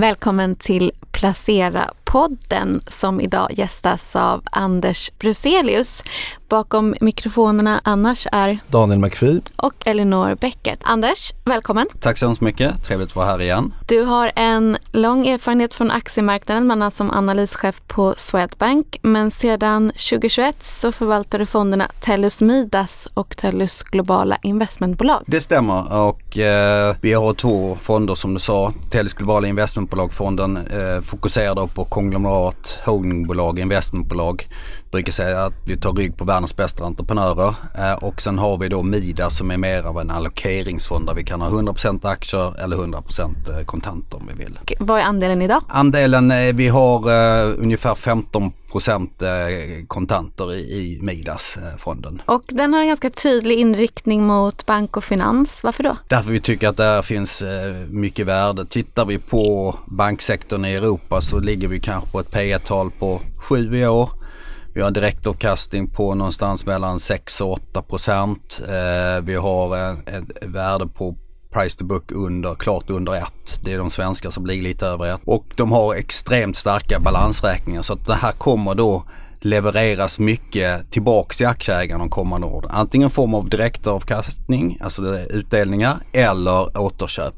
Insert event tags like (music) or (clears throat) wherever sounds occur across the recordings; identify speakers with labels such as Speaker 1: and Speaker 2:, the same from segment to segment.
Speaker 1: Välkommen till Placera-podden som idag gästas av Anders Bruselius. Bakom mikrofonerna annars är
Speaker 2: Daniel McPhee
Speaker 1: och Elinor Bäcket. Anders, välkommen.
Speaker 3: Tack så hemskt mycket. Trevligt att vara här igen.
Speaker 1: Du har en lång erfarenhet från aktiemarknaden, bland annat som analyschef på Swedbank. Men sedan 2021 så förvaltar du fonderna Tellus Midas och Tellus Globala Investmentbolag.
Speaker 3: Det stämmer och eh, vi har två fonder som du sa. Tellus Globala Investmentbolagfonden eh, fokuserar då på konglomerat, holdingbolag, investmentbolag. Brukar säga att vi tar rygg på världens bästa entreprenörer. Eh, och sen har vi då Mida som är mer av en allokeringsfond där vi kan ha 100% aktier eller 100% eh, kontanter om vi vill.
Speaker 1: Vad är andelen idag?
Speaker 3: Andelen, eh, vi har ungefär 15 procent kontanter i, i Midas-fonden.
Speaker 1: Och den har en ganska tydlig inriktning mot bank och finans. Varför då?
Speaker 3: Därför vi tycker att där finns mycket värde. Tittar vi på banksektorn i Europa så ligger vi kanske på ett P tal på 7 i år. Vi har en direktavkastning på någonstans mellan 6 och 8 procent. Eh, vi har eh, ett värde på price to book under, klart under 1. Det är de svenska som ligger lite över 1. Och de har extremt starka balansräkningar så att det här kommer då levereras mycket tillbaks till aktieägarna de kommande åren. Antingen form av direktavkastning, alltså utdelningar, eller återköp.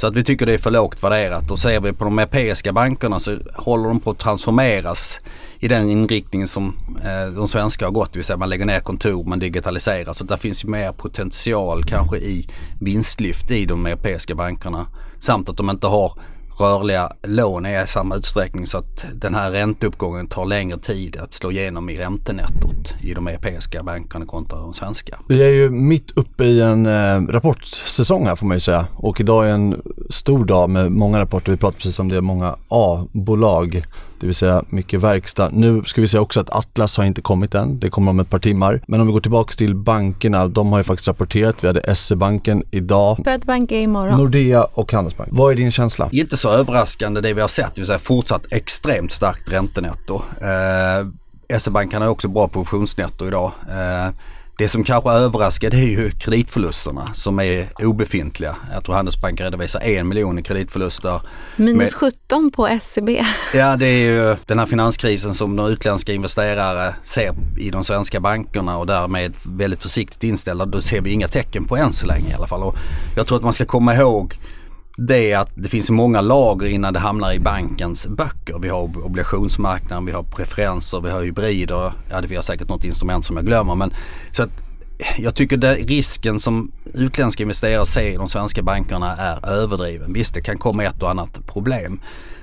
Speaker 3: Så att vi tycker det är för lågt värderat och ser vi på de europeiska bankerna så håller de på att transformeras i den inriktning som eh, de svenska har gått. Det vill säga man lägger ner kontor, man digitaliserar. Så där finns ju mer potential kanske i vinstlyft i de europeiska bankerna. Samt att de inte har rörliga lån är i samma utsträckning så att den här ränteuppgången tar längre tid att slå igenom i räntenettot i de europeiska bankerna kontra de svenska.
Speaker 2: Vi är ju mitt uppe i en eh, rapportsäsong här får man ju säga och idag är en stor dag med många rapporter. Vi pratar precis om det, många A-bolag det vill säga mycket verkstad. Nu ska vi säga också att Atlas har inte kommit än, det kommer om ett par timmar. Men om vi går tillbaka till bankerna, de har ju faktiskt rapporterat. Vi hade SE-banken idag.
Speaker 1: Swedbank är imorgon.
Speaker 2: Nordea och Handelsbank. Vad är din känsla?
Speaker 3: Inte så överraskande det vi har sett, det vill säga fortsatt extremt starkt räntenetto. Eh, SE-banken har också bra provisionsnetto idag. Eh, det som kanske överraskar det är ju kreditförlusterna som är obefintliga. Jag tror Handelsbanken redovisar en miljon i kreditförluster.
Speaker 1: Minus med, 17 på SEB. (laughs)
Speaker 3: Ja det är ju den här finanskrisen som de utländska investerare ser i de svenska bankerna och därmed väldigt försiktigt inställda. Då ser vi inga tecken på än så länge i alla fall. Och jag tror att man ska komma ihåg det är att det finns många lager innan det hamnar i bankens böcker. Vi har obligationsmarknaden, vi har preferenser, vi har hybrider. Ja, det vi har säkert något instrument som jag glömmer. Men, så att jag tycker att risken som utländska investerare ser i de svenska bankerna är överdriven. Visst, det kan komma ett och annat problem.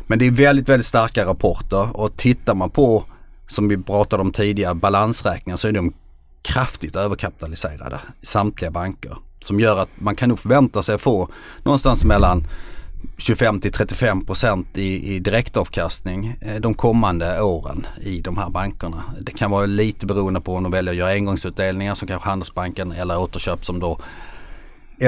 Speaker 3: Men det är väldigt, väldigt starka rapporter och tittar man på, som vi pratade om tidigare, balansräkningar så är de kraftigt överkapitaliserade i samtliga banker. Som gör att man kan nog förvänta sig att få någonstans mellan 25 till 35 procent i, i direktavkastning eh, de kommande åren i de här bankerna. Det kan vara lite beroende på om de väljer att göra engångsutdelningar som kanske Handelsbanken eller återköp som då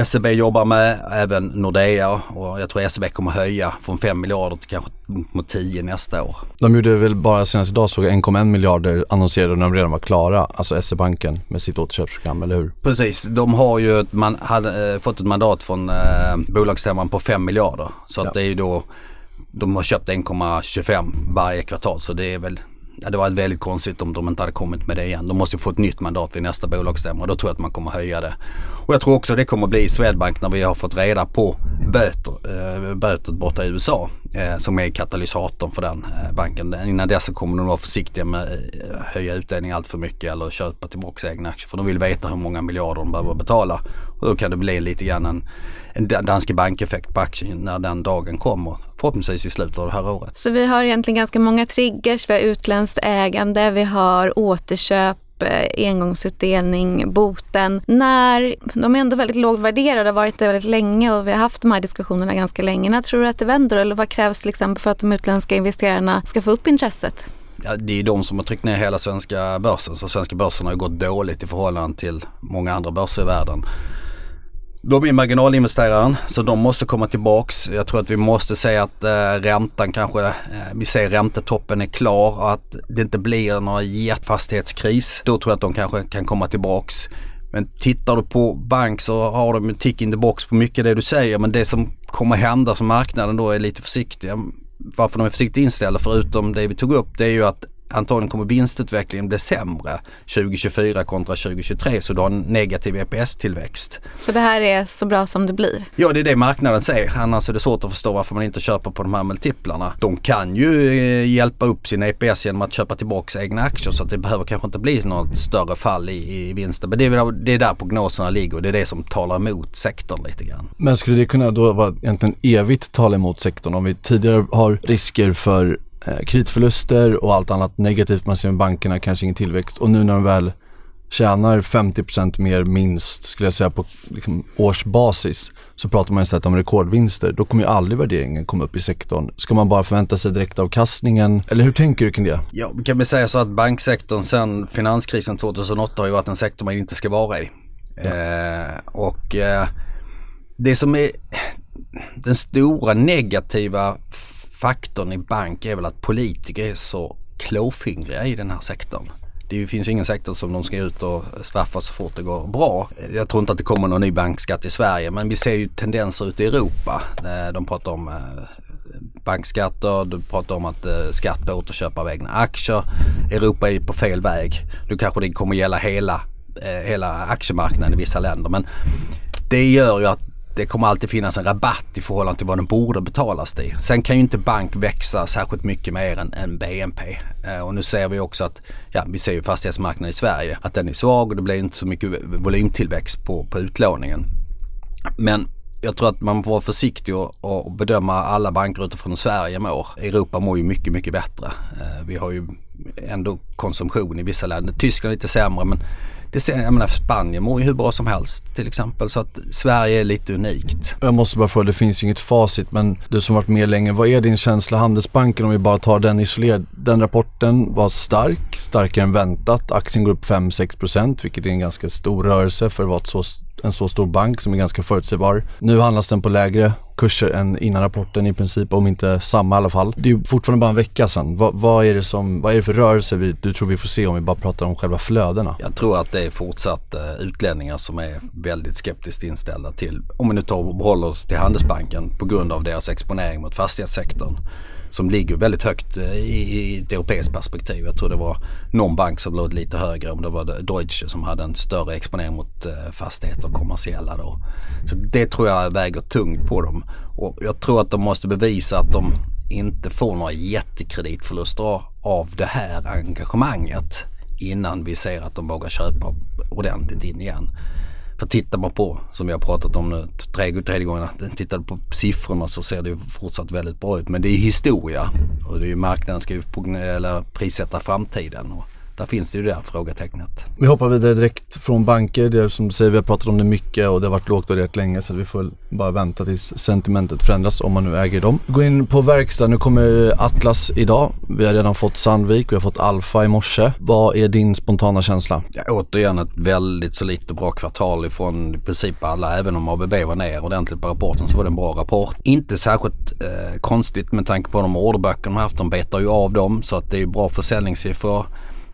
Speaker 3: SEB jobbar med, även Nordea och jag tror SEB kommer höja från 5 miljarder till kanske mot 10 nästa år.
Speaker 2: De gjorde väl bara senast idag såg 1,1 miljarder annonserade när de redan var klara, alltså SE-banken med sitt återköpsprogram, eller hur?
Speaker 3: Precis, de har ju man hade, äh, fått ett mandat från äh, bolagsstämman på 5 miljarder. Så ja. att det är ju då, de har köpt 1,25 varje kvartal så det är väl ja, det var väldigt konstigt om de inte hade kommit med det igen. De måste få ett nytt mandat vid nästa bolagsstämma och då tror jag att man kommer höja det. Och jag tror också det kommer bli i Swedbank när vi har fått reda på böter, eh, böter borta i USA eh, som är katalysatorn för den eh, banken. Innan dess så kommer de vara försiktiga med att höja utdelning allt för mycket eller köpa tillbaka egna aktier. För de vill veta hur många miljarder de behöver betala. Och då kan det bli lite grann en, en Danske Bank-effekt på aktien när den dagen kommer. Förhoppningsvis i slutet av det här året.
Speaker 1: Så vi har egentligen ganska många triggers. Vi har utländskt ägande, vi har återköp Eh, engångsutdelning, boten. När de är ändå väldigt lågt värderade, har varit det väldigt länge och vi har haft de här diskussionerna ganska länge. När tror du att det vänder eller vad krävs till exempel för att de utländska investerarna ska få upp intresset?
Speaker 3: Ja, det är de som har tryckt ner hela svenska börsen. Så svenska börsen har ju gått dåligt i förhållande till många andra börser i världen. De är marginalinvesteraren så de måste komma tillbaks. Jag tror att vi måste säga att eh, räntan kanske, eh, vi ser räntetoppen är klar och att det inte blir någon jättefastighetskris. Då tror jag att de kanske kan komma tillbaks. Men tittar du på bank så har de en tick in the box på mycket det du säger men det som kommer hända som marknaden då är lite försiktiga. Varför de är försiktigt inställda förutom det vi tog upp det är ju att antagligen kommer vinstutvecklingen bli sämre 2024 kontra 2023 så du har en negativ EPS-tillväxt.
Speaker 1: Så det här är så bra som det blir?
Speaker 3: Ja det är det marknaden säger annars är det svårt att förstå varför man inte köper på de här multiplarna. De kan ju eh, hjälpa upp sin EPS genom att köpa tillbaka egna aktier så att det behöver kanske inte bli något större fall i, i vinsten. Men det är, det är där prognoserna ligger och det är det som talar emot sektorn lite grann.
Speaker 2: Men skulle det kunna då vara egentligen evigt tala emot sektorn om vi tidigare har risker för kreditförluster och allt annat negativt man ser med bankerna, kanske ingen tillväxt. Och nu när de väl tjänar 50% mer minst, skulle jag säga på liksom, årsbasis, så pratar man istället om rekordvinster. Då kommer ju aldrig värderingen komma upp i sektorn. Ska man bara förvänta sig direktavkastningen? Eller hur tänker du kring det?
Speaker 3: Ja, vi kan väl säga så att banksektorn sen finanskrisen 2008 har ju varit en sektor man inte ska vara i. Ja. Eh, och eh, det som är den stora negativa faktorn i bank är väl att politiker är så klåfingriga i den här sektorn. Det finns ju ingen sektor som de ska ut och straffa så fort det går bra. Jag tror inte att det kommer någon ny bankskatt i Sverige men vi ser ju tendenser ute i Europa. Eh, de pratar om eh, bankskatter, du pratar om att eh, skatt på återköp av egna aktier. Europa är på fel väg. Nu kanske det kommer gälla hela, hela aktiemarknaden i vissa länder men det gör ju att det kommer alltid finnas en rabatt i förhållande till vad den borde betalas till. Sen kan ju inte bank växa särskilt mycket mer än, än BNP. Eh, och nu ser vi också att, ja vi ser ju fastighetsmarknaden i Sverige, att den är svag och det blir inte så mycket volymtillväxt på, på utlåningen. Men jag tror att man får vara försiktig och, och bedöma alla banker utifrån hur Sverige mår. Europa mår ju mycket, mycket bättre. Eh, vi har ju ändå konsumtion i vissa länder. Tyskland är lite sämre men det ser, jag menar Spanien mår ju hur bra som helst till exempel så att Sverige är lite unikt.
Speaker 2: Jag måste bara fråga, det finns ju inget facit men du som varit med länge, vad är din känsla Handelsbanken om vi bara tar den isolerad? Den rapporten var stark, starkare än väntat. Aktien går upp 5-6% vilket är en ganska stor rörelse för att vara ett så, en så stor bank som är ganska förutsägbar. Nu handlas den på lägre kurser än innan rapporten i princip, om inte samma i alla fall. Det är ju fortfarande bara en vecka sedan. Va, vad, är det som, vad är det för rörelse vi, du tror vi får se om vi bara pratar om själva flödena?
Speaker 3: Jag tror att det är fortsatt eh, utlänningar som är väldigt skeptiskt inställda till, om vi nu tar och behåller oss till Handelsbanken på grund av deras exponering mot fastighetssektorn som ligger väldigt högt eh, i, i ett europeiskt perspektiv. Jag tror det var någon bank som låg lite högre, om det var Deutsche som hade en större exponering mot eh, fastigheter och kommersiella då. Så det tror jag väger tungt på dem. Och jag tror att de måste bevisa att de inte får några jättekreditförluster av det här engagemanget innan vi ser att de vågar köpa ordentligt in igen. För tittar man på, som vi har pratat om nu tre, tredje gången, tittar på siffrorna så ser det fortsatt väldigt bra ut. Men det är historia och det är ju marknaden ska ju prissätta framtiden. Och där finns det ju det här frågetecknet.
Speaker 2: Vi hoppar vidare direkt från banker. Det är som du säger, vi har pratat om det mycket och det har varit lågt och rätt länge så vi får bara vänta tills sentimentet förändras om man nu äger dem. Gå in på verkstad. Nu kommer Atlas idag. Vi har redan fått Sandvik, vi har fått Alfa i morse. Vad är din spontana känsla?
Speaker 3: Ja, återigen ett väldigt solitt och bra kvartal ifrån i princip alla. Även om ABB var ner ordentligt på rapporten så var det en bra rapport. Inte särskilt eh, konstigt med tanke på de orderböcker de har haft. De betar ju av dem så att det är bra försäljningssiffror.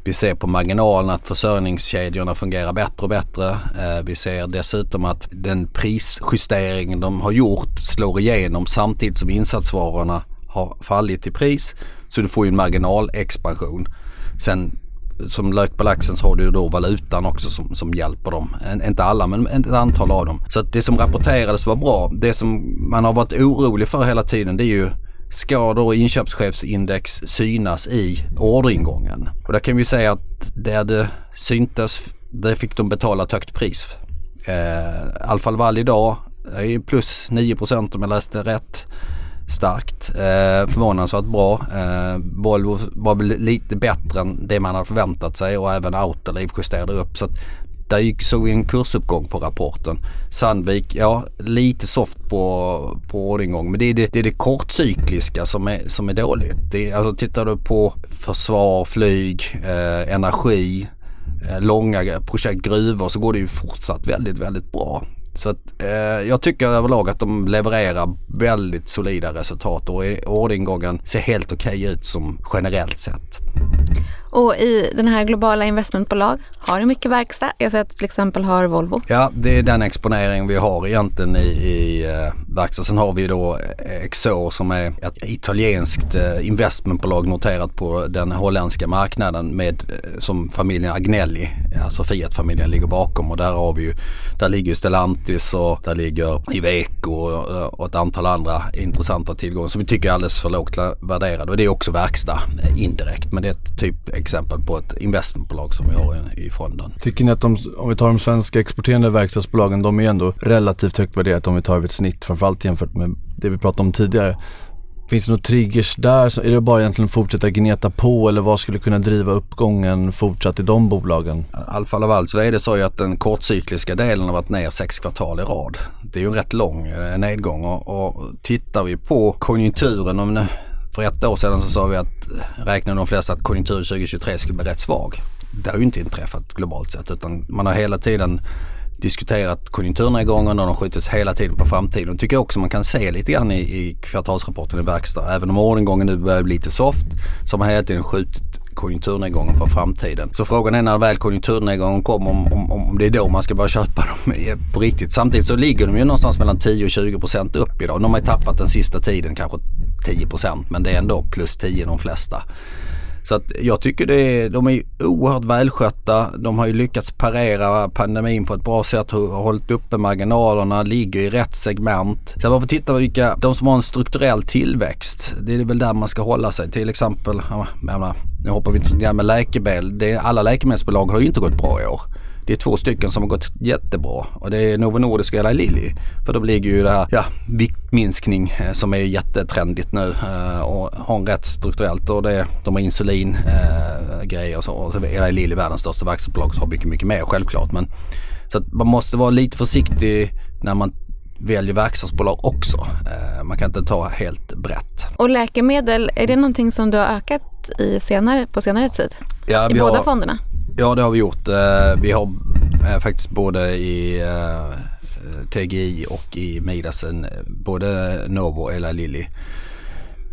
Speaker 3: Vi ser på marginalen att försörjningskedjorna fungerar bättre och bättre. Eh, vi ser dessutom att den prisjustering de har gjort slår igenom samtidigt som insatsvarorna har fallit i pris. Så du får ju en marginalexpansion. Sen som lök på laxen så har du ju då valutan också som, som hjälper dem. inte alla men ett antal av dem. Så att det som rapporterades var bra. Det som man har varit orolig för hela tiden det är ju ska då inköpschefsindex synas i orderingången. Och där kan vi säga att där det syntes, där fick de betala ett högt pris. Eh, Alfa Laval idag är plus 9 om jag läste rätt. Starkt. Eh, förvånansvärt bra. Eh, Volvo var väl lite bättre än det man hade förväntat sig och även Autoliv justerade upp. Så att där gick, såg vi en kursuppgång på rapporten. Sandvik, ja lite soft på, på orderingång men det är det, det är det kortcykliska som är, som är dåligt. Det är, alltså tittar du på försvar, flyg, eh, energi, eh, långa projekt, gruvor så går det ju fortsatt väldigt, väldigt bra. Så att, eh, jag tycker överlag att de levererar väldigt solida resultat och orderingången ser helt okej okay ut som generellt sett.
Speaker 1: Och i den här globala investmentbolag har du mycket verkstad. Jag ser att du till exempel har Volvo.
Speaker 3: Ja, det är den exponering vi har egentligen i, i eh, verkstad. Sen har vi då eh, Exor som är ett italienskt eh, investmentbolag noterat på den holländska marknaden med som familjen Agnelli, alltså Fiat-familjen ligger bakom och där har vi ju, där ligger ju Stellantis och där ligger Iveco och, och ett antal andra intressanta tillgångar som vi tycker är alldeles för lågt värderade och det är också verkstad indirekt men det är ett typ exempel på ett investmentbolag som vi har i, i fonden.
Speaker 2: Tycker ni att de, om vi tar de svenska exporterande verkstadsbolagen, de är ändå relativt högt värderat om vi tar ett snitt framförallt jämfört med det vi pratade om tidigare. Finns det några triggers där? Är det bara egentligen att fortsätta gneta på eller vad skulle kunna driva uppgången fortsatt i de bolagen?
Speaker 3: Alfa Laval så är det så att den kortcykliska delen har varit ner sex kvartal i rad. Det är ju en rätt lång eh, nedgång och, och tittar vi på konjunkturen om för ett år sedan så sa vi att räknade de flesta att konjunkturen 2023 skulle bli rätt svag. Det har ju inte inträffat globalt sett utan man har hela tiden diskuterat konjunkturnedgången och de skjuts hela tiden på framtiden. Det tycker jag också man kan se lite grann i, i kvartalsrapporten i verkstad. Även om orderingången nu börjar bli lite soft så har man hela tiden skjutit konjunkturnedgången på framtiden. Så frågan är när väl konjunkturnedgången kommer om, om, om det är då man ska börja köpa dem på riktigt. Samtidigt så ligger de ju någonstans mellan 10 och 20 procent upp idag. De har ju tappat den sista tiden kanske 10 procent men det är ändå plus 10 de flesta. Så att jag tycker det är, de är oerhört välskötta. De har ju lyckats parera pandemin på ett bra sätt. Har hållit uppe marginalerna, ligger i rätt segment. Sen man får titta på vilka, de som har en strukturell tillväxt. Det är väl där man ska hålla sig. Till exempel, jag menar, nu hoppar vi inte med läkemedel. Det, alla läkemedelsbolag har ju inte gått bra i år. Det är två stycken som har gått jättebra och det är Novo Nordisk och Eli Lilly. För då ligger ju det här ja, viktminskning eh, som är jättetrendigt nu eh, och har en rätt strukturellt och det, de har insulin eh, grejer och så. Och Eli Lilly världens största verkstadsbolag har mycket, mycket mer självklart. Men, så att man måste vara lite försiktig när man väljer verkstadsbolag också. Eh, man kan inte ta helt brett.
Speaker 1: Och läkemedel, är det någonting som du har ökat i senare, på senare tid?
Speaker 3: Ja,
Speaker 1: I båda har, fonderna?
Speaker 3: Ja det har vi gjort. Eh, vi har eh, faktiskt både i eh, TGI och i Midasen både Novo och Lilly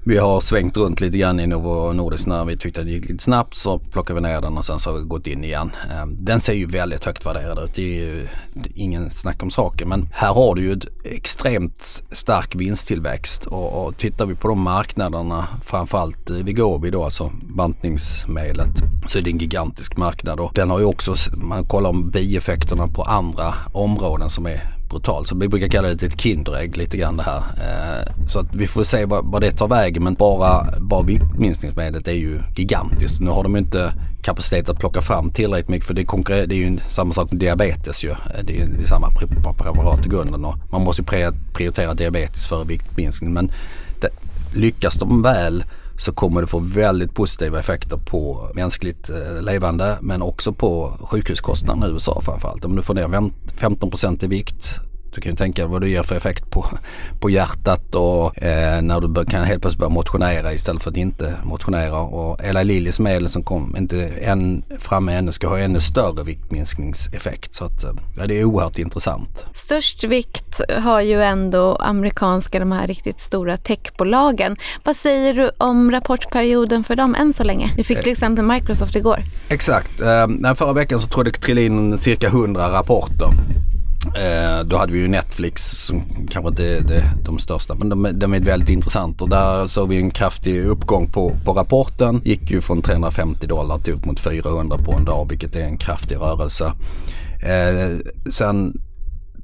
Speaker 3: vi har svängt runt lite grann i Novo Nordisk när vi tyckte att det gick lite snabbt så plockade vi ner den och sen så har vi gått in igen. Ehm, den ser ju väldigt högt värderad ut. Det är ju ingen snack om saken men här har du ju ett extremt stark vinsttillväxt och, och tittar vi på de marknaderna framförallt eh, Vigobi då alltså bantningsmedlet så är det en gigantisk marknad och den har ju också, man kollar om bieffekterna på andra områden som är brutalt. Så vi brukar kalla det ett Kinderägg lite grann det här. Eh, så att vi får se vad, det tar vägen men bara, bara viktminskningsmedlet är ju gigantiskt. Nu har de inte kapacitet att plocka fram tillräckligt mycket för det, är, det är ju samma sak med diabetes ju. Eh, det är, ju samma preparat i grunden och man måste prioritera diabetes före viktminskning. Men det, lyckas de väl så kommer det få väldigt positiva effekter på mänskligt eh, levande men också på sjukhuskostnaderna i USA framförallt. Om du får ner 15% i vikt du kan ju tänka vad det ger för effekt på, på hjärtat och eh, när du kan helt plötsligt börja motionera istället för att inte motionera. Och Ella Lillis medel som kom inte än framme ännu ska ha ännu större viktminskningseffekt. Så att, eh, ja, det är oerhört intressant.
Speaker 1: Störst vikt har ju ändå amerikanska, de här riktigt stora techbolagen. Vad säger du om rapportperioden för dem än så länge? Vi fick till exempel Microsoft igår.
Speaker 3: Exakt. Eh, förra veckan så tror jag det trillade in cirka 100 rapporter. Eh, då hade vi ju Netflix som kanske inte är det, de största men de, de är väldigt intressanta. och där såg vi en kraftig uppgång på, på rapporten. Gick ju från 350 dollar till upp mot 400 på en dag vilket är en kraftig rörelse. Eh, sen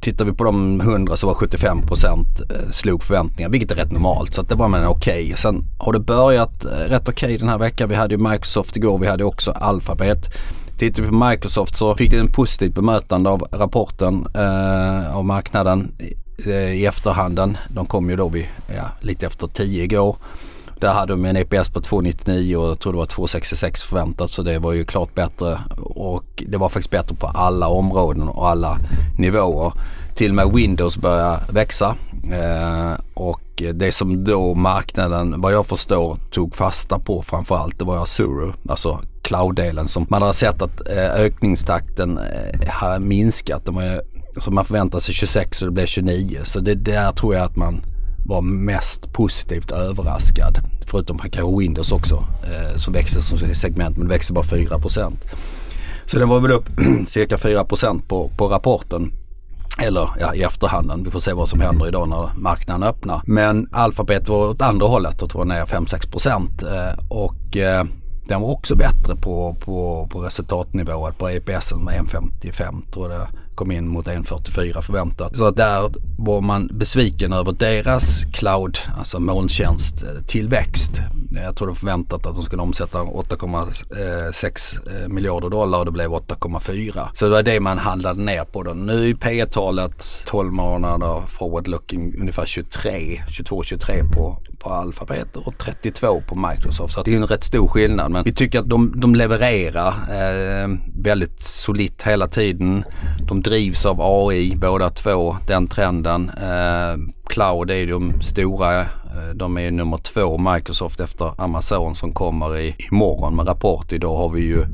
Speaker 3: tittar vi på de 100 så var 75 procent eh, slog förväntningar vilket är rätt normalt så att det var men okej. Okay. Sen har det börjat eh, rätt okej okay den här veckan. Vi hade ju Microsoft igår, vi hade också Alphabet. Tittar vi på Microsoft så fick det en positivt bemötande av rapporten eh, av marknaden i, eh, i efterhanden. De kom ju då vid, ja, lite efter 10 igår. Där hade de en EPS på 2,99 och jag tror det var 2,66 förväntat så det var ju klart bättre och det var faktiskt bättre på alla områden och alla nivåer. Till och med Windows började växa eh, och det som då marknaden vad jag förstår tog fasta på framförallt det var Azure, alltså cloud-delen som man har sett att eh, ökningstakten eh, har minskat. De har, så man förväntar sig 26 och det blev 29 så det där tror jag att man var mest positivt överraskad. förutom kanske Windows också eh, som växer som segment men det växer bara 4% Så den var väl upp (clears throat) cirka 4 på, på rapporten. Eller ja, i efterhanden. Vi får se vad som händer idag när marknaden öppnar. Men Alphabet var åt andra hållet och tror ner 5-6 procent. Eh, och eh, den var också bättre på, på, på resultatnivå. På EPS med 1,55 tror jag kom in mot 1,44 förväntat. Så att där var man besviken över deras cloud, alltså molntjänst, tillväxt. Jag tror de förväntat att de skulle omsätta 8,6 eh, miljarder dollar och det blev 8,4. Så det var det man handlade ner på då. Nu är P talet 12 månader forward looking ungefär 23, 22-23 på, på Alphabet och 32 på Microsoft. Så det är en rätt stor skillnad. Men vi tycker att de, de levererar eh, väldigt solitt hela tiden. De drivs av AI båda två, den trenden. Eh, cloud är de stora. Eh, de är nummer två Microsoft efter Amazon som kommer i, imorgon med rapport. Idag har vi ju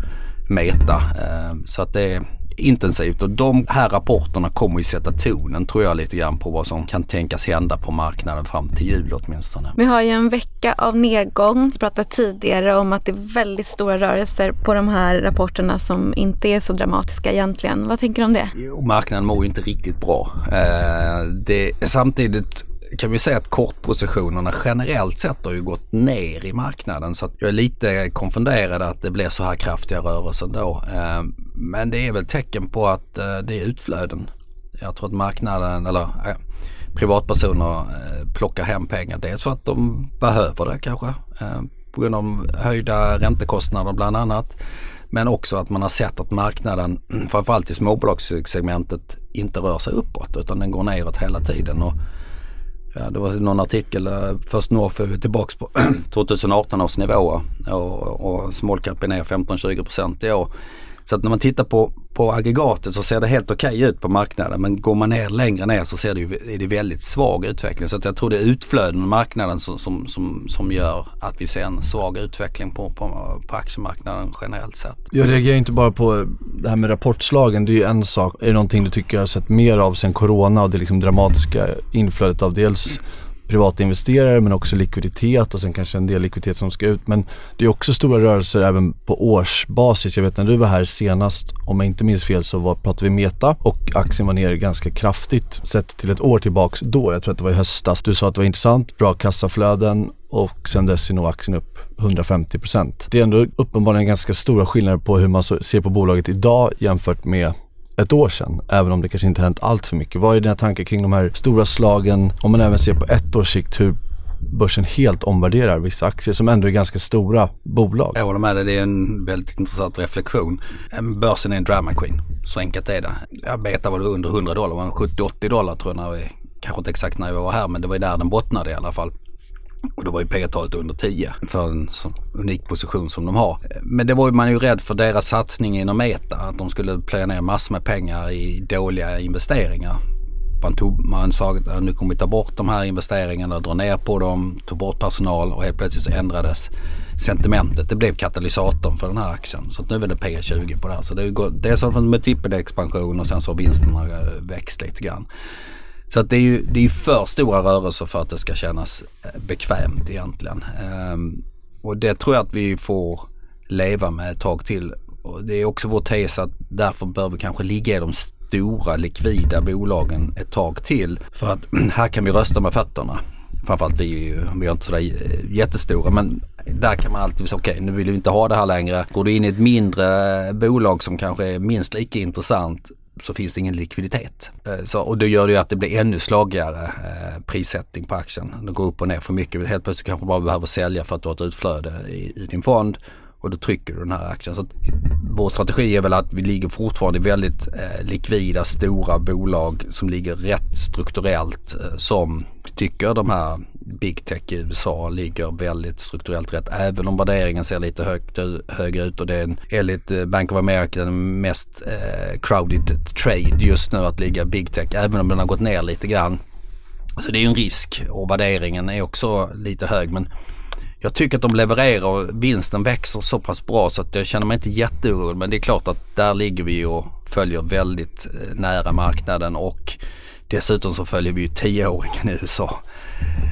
Speaker 3: Meta. Eh, så att det är intensivt och de här rapporterna kommer ju sätta tonen tror jag lite grann på vad som kan tänkas hända på marknaden fram till jul åtminstone.
Speaker 1: Vi har ju en vecka av nedgång. Vi pratade tidigare om att det är väldigt stora rörelser på de här rapporterna som inte är så dramatiska egentligen. Vad tänker du om det?
Speaker 3: Jo, marknaden mår ju inte riktigt bra. Eh, det, samtidigt kan vi säga att kortpositionerna generellt sett har ju gått ner i marknaden så att jag är lite konfunderad att det blir så här kraftiga rörelser då. Men det är väl tecken på att eh, det är utflöden. Jag tror att marknaden eller eh, privatpersoner eh, plockar hem pengar. Dels för att de behöver det kanske eh, på grund av höjda räntekostnader bland annat. Men också att man har sett att marknaden, (clears throat) framförallt i småbolagssegmentet, inte rör sig uppåt utan den går neråt hela tiden. Och Ja, det var någon artikel, först nu North är vi tillbaka på (clears throat) 2018 års nivåer och, och small cap är ner 15-20% i år. Så att när man tittar på, på aggregatet så ser det helt okej okay ut på marknaden men går man ner längre ner så ser det ju, är det väldigt svag utveckling. Så att jag tror det är utflöden i marknaden som, som, som, som gör att vi ser en svag utveckling på, på, på aktiemarknaden generellt sett.
Speaker 2: Jag reagerar inte bara på det här med rapportslagen, det är ju en sak. Är det någonting du tycker jag har sett mer av sen corona och det liksom dramatiska inflödet av dels privata investerare men också likviditet och sen kanske en del likviditet som ska ut. Men det är också stora rörelser även på årsbasis. Jag vet när du var här senast, om jag inte minns fel så var, pratade vi Meta och aktien var ner ganska kraftigt sett till ett år tillbaks då. Jag tror att det var i höstas. Du sa att det var intressant, bra kassaflöden och sen dess är nog aktien upp 150%. Det är ändå uppenbarligen ganska stora skillnader på hur man ser på bolaget idag jämfört med ett år sedan, även om det kanske inte hänt allt för mycket. Vad är dina tankar kring de här stora slagen, om man även ser på ett års sikt, hur börsen helt omvärderar vissa aktier som ändå är ganska stora bolag.
Speaker 3: Jag håller med dig, det är en väldigt intressant reflektion. Börsen är en drama queen, så enkelt är det. Jag betar var det under 100 dollar, 70-80 dollar tror jag när vi, kanske inte exakt när jag var här men det var där den bottnade i alla fall. Och då var ju P-talet under 10 för en sån unik position som de har. Men det var ju man ju rädd för deras satsning inom ETA, Att de skulle plöja ner massor med pengar i dåliga investeringar. Man, tog, man sa att nu kommer vi ta bort de här investeringarna, dra ner på dem, tog bort personal och helt plötsligt så ändrades sentimentet. Det blev katalysatorn för den här aktien. Så nu är det P20 på det här. Så det går, dels har det fått multipelexpansion och sen så har vinsterna eh, växt lite grann. Så att det är ju det är för stora rörelser för att det ska kännas eh, bekvämt egentligen. Ehm, och det tror jag att vi får leva med ett tag till. Och det är också vår tes att därför bör vi kanske ligga i de stora likvida bolagen ett tag till. För att (clears throat) här kan vi rösta med fötterna. Framförallt vi, vi är inte sådär eh, jättestora men där kan man alltid säga okej okay, nu vill vi inte ha det här längre. Går du in i ett mindre bolag som kanske är minst lika intressant så finns det ingen likviditet. Eh, så, och det gör det ju att det blir ännu slagigare eh, prissättning på aktien. Det går upp och ner för mycket. Helt plötsligt kanske bara behöver sälja för att du har ett utflöde i, i din fond och då trycker du den här aktien. Så att vår strategi är väl att vi ligger fortfarande i väldigt eh, likvida stora bolag som ligger rätt strukturellt eh, som tycker de här big tech i USA ligger väldigt strukturellt rätt. Även om värderingen ser lite högt, högre ut och det är en, enligt Bank of America den mest eh, crowded trade just nu att ligga big tech. Även om den har gått ner lite grann. Så det är ju en risk och värderingen är också lite hög. Men jag tycker att de levererar och vinsten växer så pass bra så att jag känner mig inte jätteorolig. Men det är klart att där ligger vi och följer väldigt eh, nära marknaden och dessutom så följer vi ju tioåringen i USA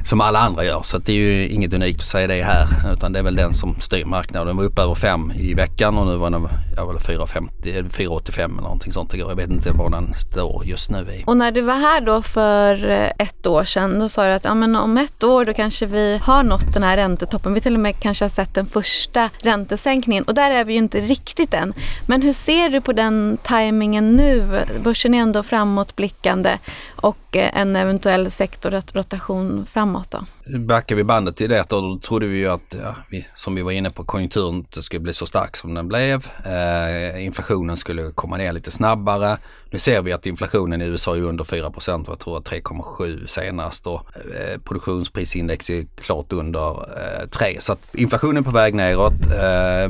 Speaker 3: som alla andra gör. Så det är ju inget unikt att säga det här utan det är väl den som styr marknaden. Den var uppe över 5 i veckan och nu var den ja, 4,85 eller någonting sånt igår. Jag vet inte var den står just nu i.
Speaker 1: Och när du var här då för eh, ett år sedan då sa du att ja, men om ett år då kanske vi har nått den här räntetoppen. Vi till och med kanske har sett den första räntesänkningen och där är vi ju inte riktigt än. Men hur ser du på den tajmingen nu? Börsen är ändå framåtblickande och eh, en eventuell sektorrotation framåt då?
Speaker 3: Backar vi bandet till det då trodde vi ju att, ja, vi, som vi var inne på, konjunkturen inte skulle bli så stark som den blev. Eh, inflationen skulle komma ner lite snabbare. Nu ser vi att inflationen i USA är under 4 procent, jag tror 3,7 senast och eh, produktionsprisindex är klart under eh, 3. Så att inflationen är på väg neråt. Eh,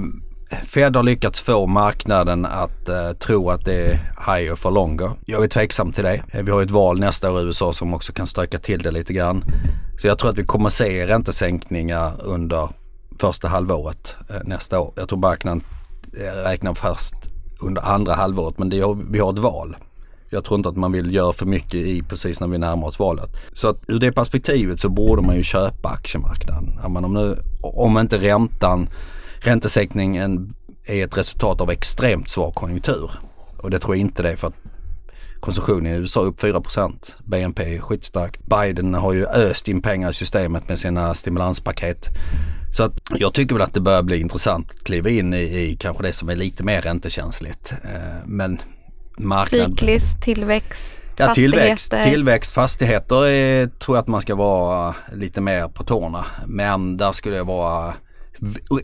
Speaker 3: Fed har lyckats få marknaden att eh, tro att det är higher for longer. Jag är tveksam till det. Eh, vi har ett val nästa år i USA som också kan stöka till det lite grann. Så jag tror att vi kommer se räntesänkningar under första halvåret eh, nästa år. Jag tror marknaden eh, räknar först under andra halvåret men det, vi har ett val. Jag tror inte att man vill göra för mycket i precis när vi närmar oss valet. Så att ur det perspektivet så borde man ju köpa aktiemarknaden. om, nu, om inte räntan räntesänkningen är ett resultat av extremt svag konjunktur. Och det tror jag inte det är för att konsumtionen i USA är upp 4% BNP är skitstark. Biden har ju öst in pengar i systemet med sina stimulanspaket. Så att jag tycker väl att det börjar bli intressant att kliva in i, i kanske det som är lite mer räntekänsligt. Eh, men
Speaker 1: marknaden... Cyklisk tillväxt.
Speaker 3: Ja, tillväxt, tillväxt, fastigheter är, tror jag att man ska vara lite mer på tårna. Men där skulle jag vara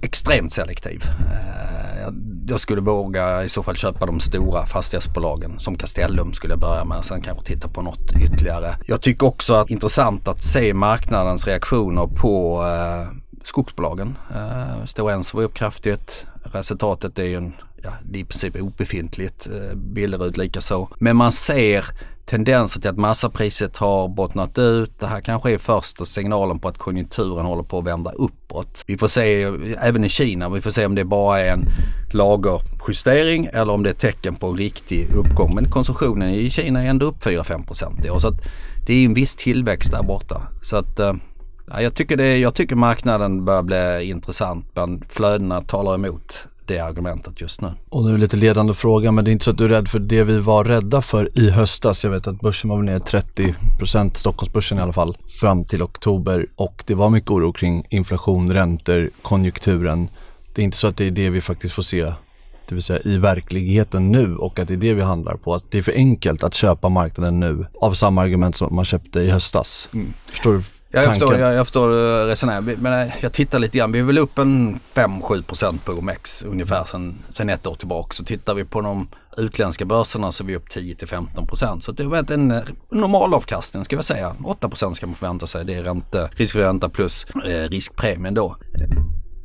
Speaker 3: extremt selektiv. Eh, jag skulle våga i så fall köpa de stora fastighetsbolagen som Castellum skulle jag börja med. Sen kanske titta på något ytterligare. Jag tycker också att det är intressant att se marknadens reaktioner på eh, skogsbolagen. Eh, Stora Enso var upp kraftigt. Resultatet är ju en, ja, det är i princip obefintligt. Eh, Billerud likaså. Men man ser tendenser till att massapriset har bottnat ut. Det här kanske är första signalen på att konjunkturen håller på att vända uppåt. Vi får se även i Kina, vi får se om det bara är en lagerjustering eller om det är tecken på en riktig uppgång. Men konsumtionen i Kina är ändå upp 4-5 procent i år. Så att det är en viss tillväxt där borta. Så att eh, ja, jag, tycker det, jag tycker marknaden börjar bli intressant men flödena talar emot det argumentet just nu.
Speaker 2: Och nu lite ledande fråga, men det är inte så att du är rädd för det vi var rädda för i höstas. Jag vet att börsen var ner 30 Stockholmsbörsen i alla fall, fram till oktober och det var mycket oro kring inflation, räntor, konjunkturen. Det är inte så att det är det vi faktiskt får se det vill säga i verkligheten nu och att det är det vi handlar på. Att det är för enkelt att köpa marknaden nu av samma argument som man köpte i höstas. Mm. Förstår du
Speaker 3: Ja, jag, förstår, jag, jag förstår eh, resonemanget. Men eh, jag tittar lite grann. Vi är väl upp en 5-7% på OMX ungefär sen, sen ett år tillbaka. Så tittar vi på de utländska börserna så är vi upp 10-15%. Så det är en eh, normal avkastning ska vi säga. 8% ska man förvänta sig. Det är ränta, riskfri ränta plus eh, riskpremien då.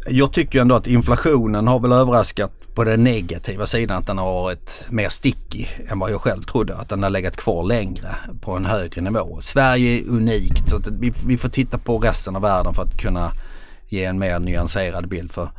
Speaker 3: Jag tycker ändå att inflationen har väl överraskat på den negativa sidan att den har varit mer stickig än vad jag själv trodde. Att den har legat kvar längre på en högre nivå. Sverige är unikt så vi, vi får titta på resten av världen för att kunna ge en mer nyanserad bild. För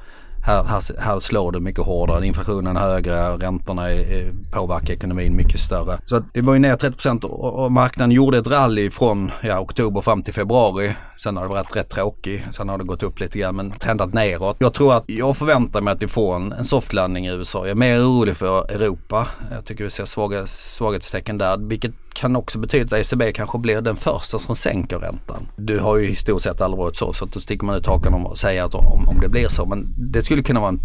Speaker 3: här, här, här slår det mycket hårdare. Inflationen är högre, räntorna är, är, påverkar ekonomin mycket större. Så det var ju ner 30 och, och marknaden gjorde ett rally från ja, oktober fram till februari. Sen har det varit rätt tråkigt, Sen har det gått upp lite grann men trendat neråt. Jag tror att jag förväntar mig att vi får en, en softlandning i USA. Jag är mer orolig för Europa. Jag tycker vi ser svaga, svaghetstecken där. Vilket kan också betyda att ECB kanske blir den första som sänker räntan. Du har ju historiskt sett aldrig varit så så att då sticker man ut hakan och säger att om, om det blir så. Men det skulle kunna vara en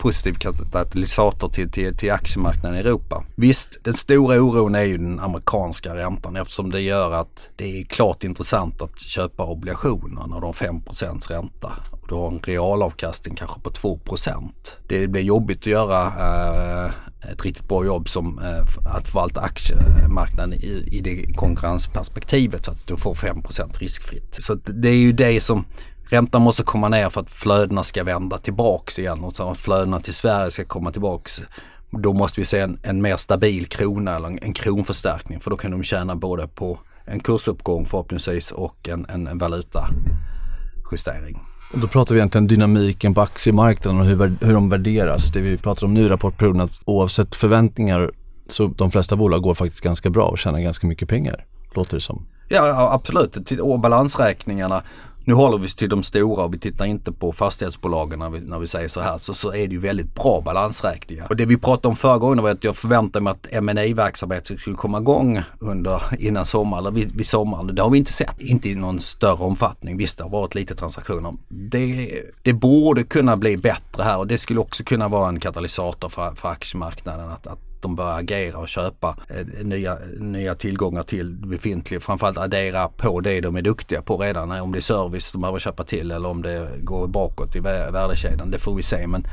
Speaker 3: positiv katalysator till, till, till aktiemarknaden i Europa. Visst, den stora oron är ju den amerikanska räntan eftersom det gör att det är klart intressant att köpa obligationer när de har 5 ränta. Och du har en realavkastning kanske på 2% Det blir jobbigt att göra eh, ett riktigt bra jobb som eh, att förvalta aktiemarknaden i, i det konkurrensperspektivet så att du får 5 riskfritt. Så det är ju det som Räntan måste komma ner för att flödena ska vända tillbaks igen och så att flödena till Sverige ska komma tillbaks. Då måste vi se en, en mer stabil krona eller en, en kronförstärkning för då kan de tjäna både på en kursuppgång förhoppningsvis och en, en, en valutajustering.
Speaker 2: Och då pratar vi egentligen dynamiken på aktiemarknaden och hur, hur de värderas. Det vi pratar om nu i rapportperioden att oavsett förväntningar så de flesta bolag går faktiskt ganska bra och tjänar ganska mycket pengar. låter det som.
Speaker 3: Ja absolut, och balansräkningarna nu håller vi oss till de stora och vi tittar inte på fastighetsbolagen när vi, när vi säger så här. Så, så är det ju väldigt bra balansräkningar. Och det vi pratade om förra gången var att jag förväntade mig att ma verksamheten skulle komma igång under, innan sommaren, eller vid, vid sommaren. Det har vi inte sett. Inte i någon större omfattning. Visst, det har varit lite transaktioner. Det, det borde kunna bli bättre här och det skulle också kunna vara en katalysator för, för aktiemarknaden. Att, att de börjar agera och köpa eh, nya, nya tillgångar till befintlig, framförallt addera på det de är duktiga på redan. Eh, om det är service de behöver köpa till eller om det går bakåt i värdekedjan. Det får vi se. Men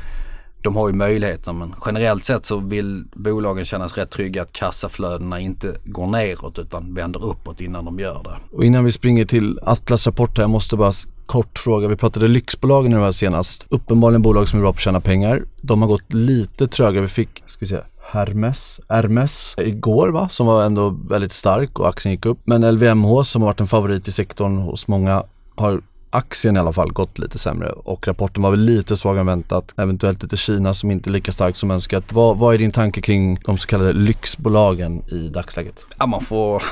Speaker 3: de har ju möjligheter men generellt sett så vill bolagen kännas rätt trygga att kassaflödena inte går neråt utan vänder uppåt innan de gör det.
Speaker 2: Och innan vi springer till Atlas rapport här, jag måste bara kort fråga. Vi pratade lyxbolagen nu här senast. Uppenbarligen bolag som är bra på att tjäna pengar. De har gått lite trögare. Vi fick, ska vi se, Hermes, Hermes igår va, som var ändå väldigt stark och aktien gick upp. Men LVMH som har varit en favorit i sektorn hos många har aktien i alla fall gått lite sämre och rapporten var väl lite svagare än väntat. Eventuellt lite Kina som inte är lika starkt som önskat. Vad, vad är din tanke kring de så kallade lyxbolagen i dagsläget?
Speaker 3: Ja, man får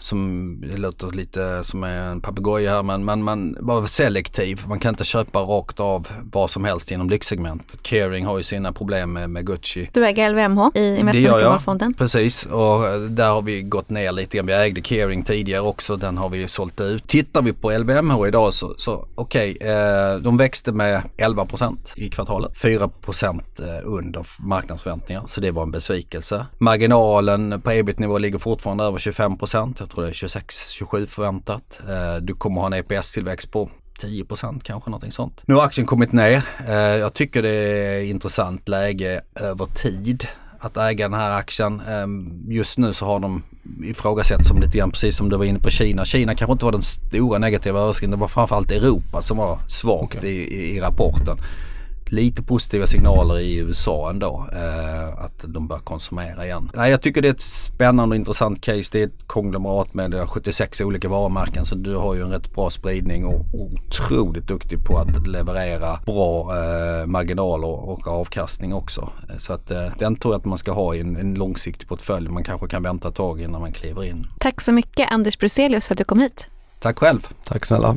Speaker 3: som det låter lite som en papegoja här men man, man var selektiv. Man kan inte köpa rakt av vad som helst inom lyxsegmentet. Caring har ju sina problem med, med Gucci.
Speaker 1: Du äger LVMH i Investmentfonden?
Speaker 3: precis och där har vi gått ner lite grann. Vi ägde Caring tidigare också, den har vi sålt ut. Tittar vi på LVMH idag så, så okej, okay, eh, de växte med 11% i kvartalet. 4 eh, under marknadsförväntningar så det var en besvikelse. Marginalen på ebit-nivå ligger fortfarande över 25 jag tror det är 26-27 förväntat. Eh, du kommer ha en EPS-tillväxt på 10% kanske någonting sånt. Nu har aktien kommit ner. Eh, jag tycker det är intressant läge över tid att äga den här aktien. Ehm, just nu så har de ifrågasätts som lite grann precis som du var inne på Kina. Kina kanske inte var den stora negativa överraskningen. Det var framförallt Europa som var svagt okay. i, i rapporten lite positiva signaler i USA ändå. Eh, att de bör konsumera igen. Nej, jag tycker det är ett spännande och intressant case. Det är ett konglomerat med 76 olika varumärken så du har ju en rätt bra spridning och otroligt duktig på att leverera bra eh, marginaler och avkastning också. Så att eh, den tror jag att man ska ha i en, en långsiktig portfölj. Man kanske kan vänta ett tag innan man kliver in.
Speaker 1: Tack så mycket Anders Bruselius för att du kom hit.
Speaker 3: Tack själv.
Speaker 2: Tack snälla.